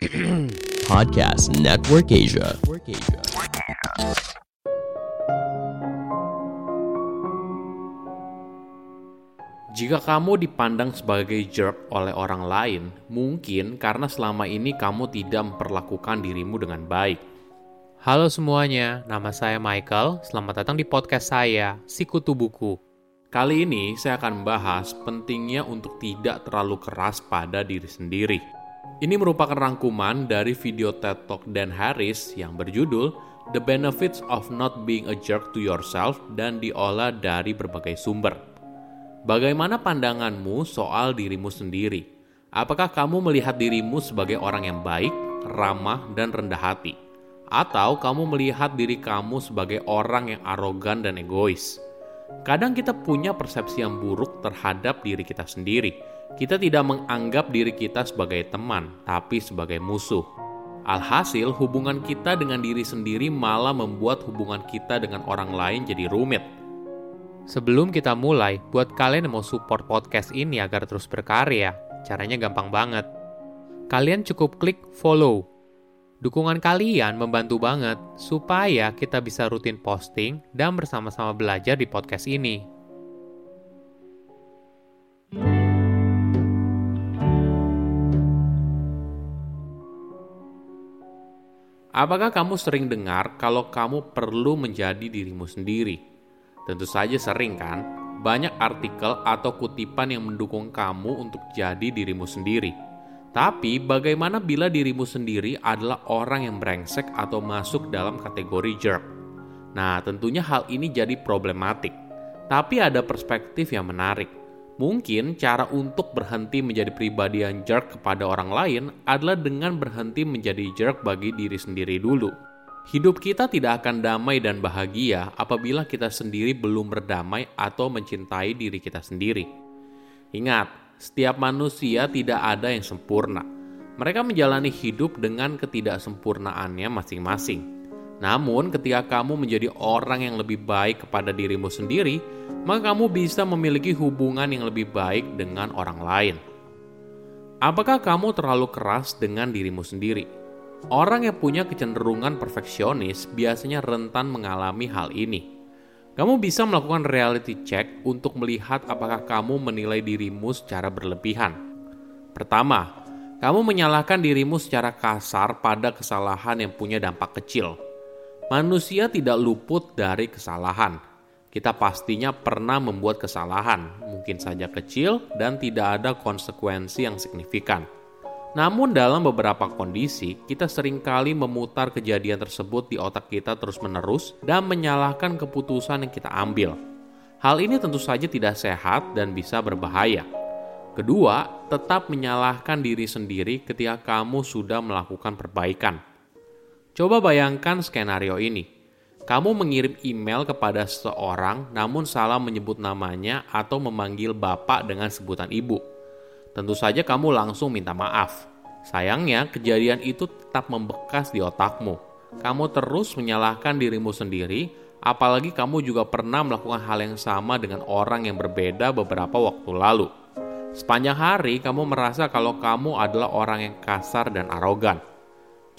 Podcast Network Asia. Jika kamu dipandang sebagai jerk oleh orang lain, mungkin karena selama ini kamu tidak memperlakukan dirimu dengan baik. Halo semuanya, nama saya Michael. Selamat datang di podcast saya, Sikutu Buku. Kali ini saya akan membahas pentingnya untuk tidak terlalu keras pada diri sendiri. Ini merupakan rangkuman dari video TED Talk Dan Harris yang berjudul The Benefits of Not Being a Jerk to Yourself dan diolah dari berbagai sumber. Bagaimana pandanganmu soal dirimu sendiri? Apakah kamu melihat dirimu sebagai orang yang baik, ramah, dan rendah hati? Atau kamu melihat diri kamu sebagai orang yang arogan dan egois? Kadang kita punya persepsi yang buruk terhadap diri kita sendiri. Kita tidak menganggap diri kita sebagai teman, tapi sebagai musuh. Alhasil, hubungan kita dengan diri sendiri malah membuat hubungan kita dengan orang lain jadi rumit Sebelum kita mulai, buat kalian yang mau support podcast ini agar terus berkarya, caranya gampang banget. Kalian cukup klik follow. Dukungan kalian membantu banget supaya kita bisa rutin posting dan bersama-sama belajar di podcast ini. Apakah kamu sering dengar kalau kamu perlu menjadi dirimu sendiri? Tentu saja sering kan? Banyak artikel atau kutipan yang mendukung kamu untuk jadi dirimu sendiri. Tapi bagaimana bila dirimu sendiri adalah orang yang brengsek atau masuk dalam kategori jerk? Nah, tentunya hal ini jadi problematik. Tapi ada perspektif yang menarik. Mungkin cara untuk berhenti menjadi pribadi yang jerk kepada orang lain adalah dengan berhenti menjadi jerk bagi diri sendiri dulu. Hidup kita tidak akan damai dan bahagia apabila kita sendiri belum berdamai atau mencintai diri kita sendiri. Ingat, setiap manusia tidak ada yang sempurna. Mereka menjalani hidup dengan ketidaksempurnaannya masing-masing. Namun, ketika kamu menjadi orang yang lebih baik kepada dirimu sendiri, maka kamu bisa memiliki hubungan yang lebih baik dengan orang lain. Apakah kamu terlalu keras dengan dirimu sendiri? Orang yang punya kecenderungan perfeksionis biasanya rentan mengalami hal ini. Kamu bisa melakukan reality check untuk melihat apakah kamu menilai dirimu secara berlebihan. Pertama, kamu menyalahkan dirimu secara kasar pada kesalahan yang punya dampak kecil. Manusia tidak luput dari kesalahan. Kita pastinya pernah membuat kesalahan, mungkin saja kecil dan tidak ada konsekuensi yang signifikan. Namun dalam beberapa kondisi, kita sering kali memutar kejadian tersebut di otak kita terus-menerus dan menyalahkan keputusan yang kita ambil. Hal ini tentu saja tidak sehat dan bisa berbahaya. Kedua, tetap menyalahkan diri sendiri ketika kamu sudah melakukan perbaikan. Coba bayangkan skenario ini. Kamu mengirim email kepada seseorang namun salah menyebut namanya atau memanggil bapak dengan sebutan ibu tentu saja kamu langsung minta maaf. Sayangnya, kejadian itu tetap membekas di otakmu. Kamu terus menyalahkan dirimu sendiri, apalagi kamu juga pernah melakukan hal yang sama dengan orang yang berbeda beberapa waktu lalu. Sepanjang hari, kamu merasa kalau kamu adalah orang yang kasar dan arogan.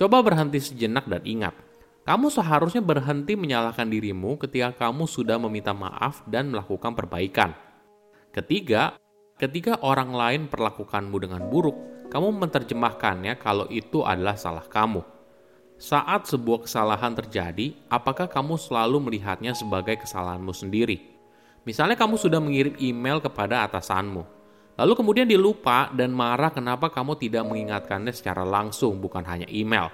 Coba berhenti sejenak dan ingat, kamu seharusnya berhenti menyalahkan dirimu ketika kamu sudah meminta maaf dan melakukan perbaikan. Ketiga, Ketika orang lain perlakukanmu dengan buruk, kamu menerjemahkannya kalau itu adalah salah kamu. Saat sebuah kesalahan terjadi, apakah kamu selalu melihatnya sebagai kesalahanmu sendiri? Misalnya kamu sudah mengirim email kepada atasanmu, lalu kemudian dilupa dan marah kenapa kamu tidak mengingatkannya secara langsung bukan hanya email.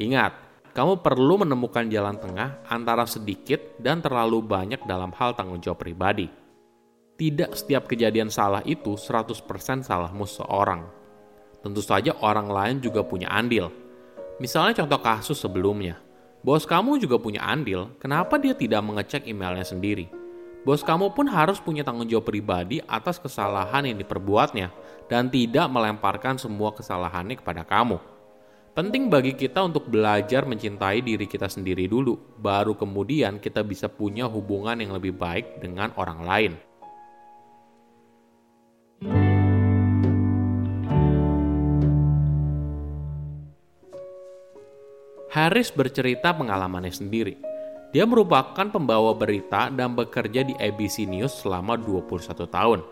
Ingat, kamu perlu menemukan jalan tengah antara sedikit dan terlalu banyak dalam hal tanggung jawab pribadi tidak setiap kejadian salah itu 100% salahmu seorang. Tentu saja orang lain juga punya andil. Misalnya contoh kasus sebelumnya. Bos kamu juga punya andil, kenapa dia tidak mengecek emailnya sendiri? Bos kamu pun harus punya tanggung jawab pribadi atas kesalahan yang diperbuatnya dan tidak melemparkan semua kesalahannya kepada kamu. Penting bagi kita untuk belajar mencintai diri kita sendiri dulu, baru kemudian kita bisa punya hubungan yang lebih baik dengan orang lain. Harris bercerita pengalamannya sendiri. Dia merupakan pembawa berita dan bekerja di ABC News selama 21 tahun.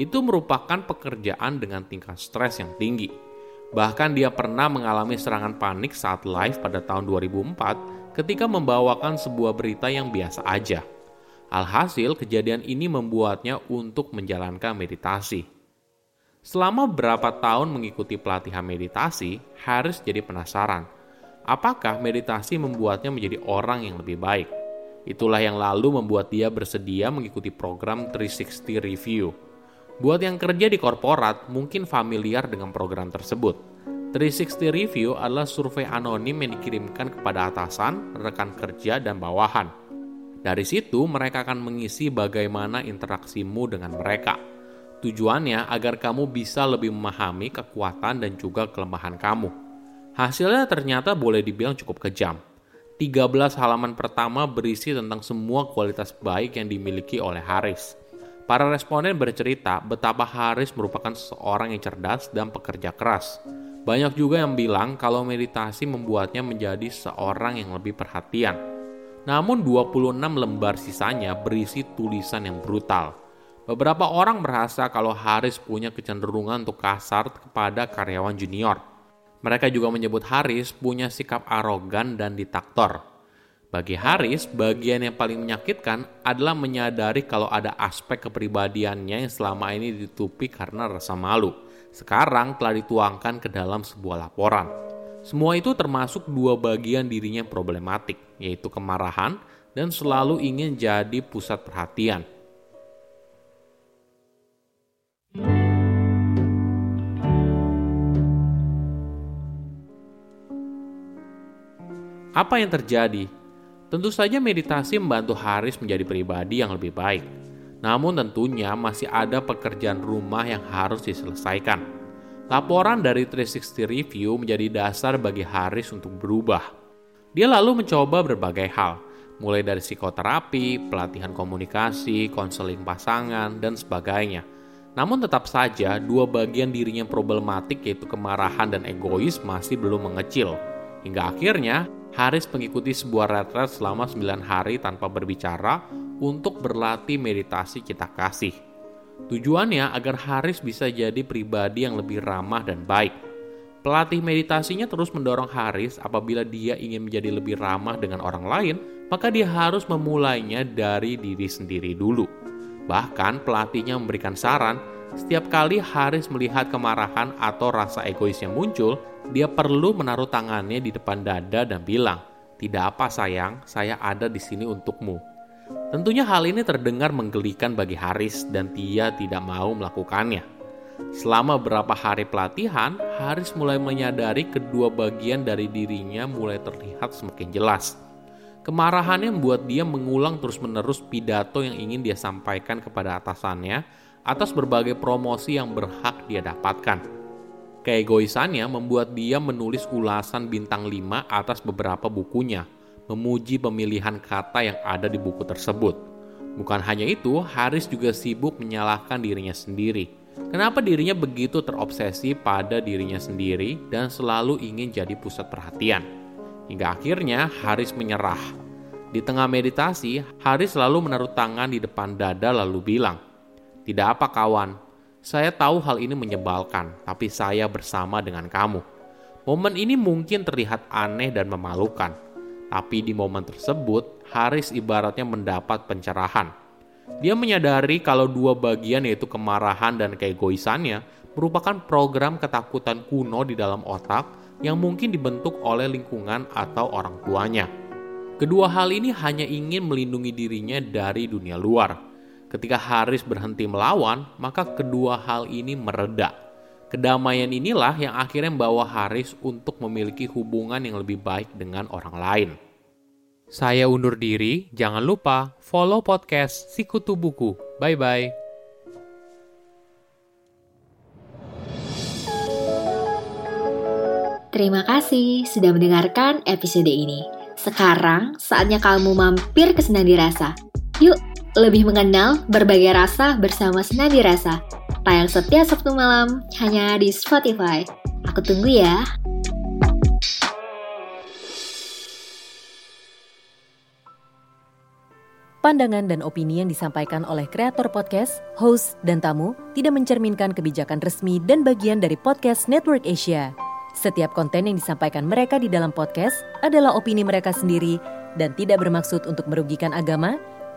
Itu merupakan pekerjaan dengan tingkat stres yang tinggi. Bahkan dia pernah mengalami serangan panik saat live pada tahun 2004 ketika membawakan sebuah berita yang biasa aja. Alhasil, kejadian ini membuatnya untuk menjalankan meditasi. Selama beberapa tahun mengikuti pelatihan meditasi, Harris jadi penasaran Apakah meditasi membuatnya menjadi orang yang lebih baik? Itulah yang lalu membuat dia bersedia mengikuti program 360 Review. Buat yang kerja di korporat, mungkin familiar dengan program tersebut. 360 Review adalah survei anonim yang dikirimkan kepada atasan, rekan kerja, dan bawahan. Dari situ, mereka akan mengisi bagaimana interaksimu dengan mereka. Tujuannya agar kamu bisa lebih memahami kekuatan dan juga kelemahan kamu Hasilnya ternyata boleh dibilang cukup kejam. 13 halaman pertama berisi tentang semua kualitas baik yang dimiliki oleh Haris. Para responden bercerita betapa Haris merupakan seorang yang cerdas dan pekerja keras. Banyak juga yang bilang kalau meditasi membuatnya menjadi seorang yang lebih perhatian. Namun 26 lembar sisanya berisi tulisan yang brutal. Beberapa orang merasa kalau Haris punya kecenderungan untuk kasar kepada karyawan junior mereka juga menyebut Haris punya sikap arogan dan diktator. Bagi Haris, bagian yang paling menyakitkan adalah menyadari kalau ada aspek kepribadiannya yang selama ini ditutupi karena rasa malu. Sekarang telah dituangkan ke dalam sebuah laporan. Semua itu termasuk dua bagian dirinya yang problematik, yaitu kemarahan dan selalu ingin jadi pusat perhatian. Apa yang terjadi? Tentu saja meditasi membantu Haris menjadi pribadi yang lebih baik. Namun tentunya masih ada pekerjaan rumah yang harus diselesaikan. Laporan dari 360 Review menjadi dasar bagi Haris untuk berubah. Dia lalu mencoba berbagai hal, mulai dari psikoterapi, pelatihan komunikasi, konseling pasangan, dan sebagainya. Namun tetap saja dua bagian dirinya problematik yaitu kemarahan dan egois masih belum mengecil. Hingga akhirnya Haris mengikuti sebuah retret selama 9 hari tanpa berbicara untuk berlatih meditasi kita kasih. Tujuannya agar Haris bisa jadi pribadi yang lebih ramah dan baik. Pelatih meditasinya terus mendorong Haris apabila dia ingin menjadi lebih ramah dengan orang lain, maka dia harus memulainya dari diri sendiri dulu. Bahkan pelatihnya memberikan saran, setiap kali Haris melihat kemarahan atau rasa egois yang muncul, dia perlu menaruh tangannya di depan dada dan bilang, "Tidak apa sayang, saya ada di sini untukmu." Tentunya hal ini terdengar menggelikan bagi Haris dan dia tidak mau melakukannya. Selama beberapa hari pelatihan, Haris mulai menyadari kedua bagian dari dirinya mulai terlihat semakin jelas. Kemarahannya membuat dia mengulang terus-menerus pidato yang ingin dia sampaikan kepada atasannya atas berbagai promosi yang berhak dia dapatkan. Keegoisannya membuat dia menulis ulasan bintang 5 atas beberapa bukunya, memuji pemilihan kata yang ada di buku tersebut. Bukan hanya itu, Haris juga sibuk menyalahkan dirinya sendiri. Kenapa dirinya begitu terobsesi pada dirinya sendiri dan selalu ingin jadi pusat perhatian? Hingga akhirnya Haris menyerah. Di tengah meditasi, Haris selalu menaruh tangan di depan dada lalu bilang, "Tidak apa kawan, saya tahu hal ini menyebalkan, tapi saya bersama dengan kamu. Momen ini mungkin terlihat aneh dan memalukan, tapi di momen tersebut, Haris ibaratnya mendapat pencerahan. Dia menyadari kalau dua bagian yaitu kemarahan dan keegoisannya merupakan program ketakutan kuno di dalam otak yang mungkin dibentuk oleh lingkungan atau orang tuanya. Kedua hal ini hanya ingin melindungi dirinya dari dunia luar Ketika Haris berhenti melawan, maka kedua hal ini mereda. Kedamaian inilah yang akhirnya membawa Haris untuk memiliki hubungan yang lebih baik dengan orang lain. Saya undur diri, jangan lupa follow podcast Sikutu Buku. Bye-bye. Terima kasih sudah mendengarkan episode ini. Sekarang saatnya kamu mampir ke Senandi Rasa. Yuk, lebih mengenal berbagai rasa bersama seni Rasa. Tayang setiap Sabtu malam hanya di Spotify. Aku tunggu ya. Pandangan dan opini yang disampaikan oleh kreator podcast, host, dan tamu tidak mencerminkan kebijakan resmi dan bagian dari podcast Network Asia. Setiap konten yang disampaikan mereka di dalam podcast adalah opini mereka sendiri dan tidak bermaksud untuk merugikan agama,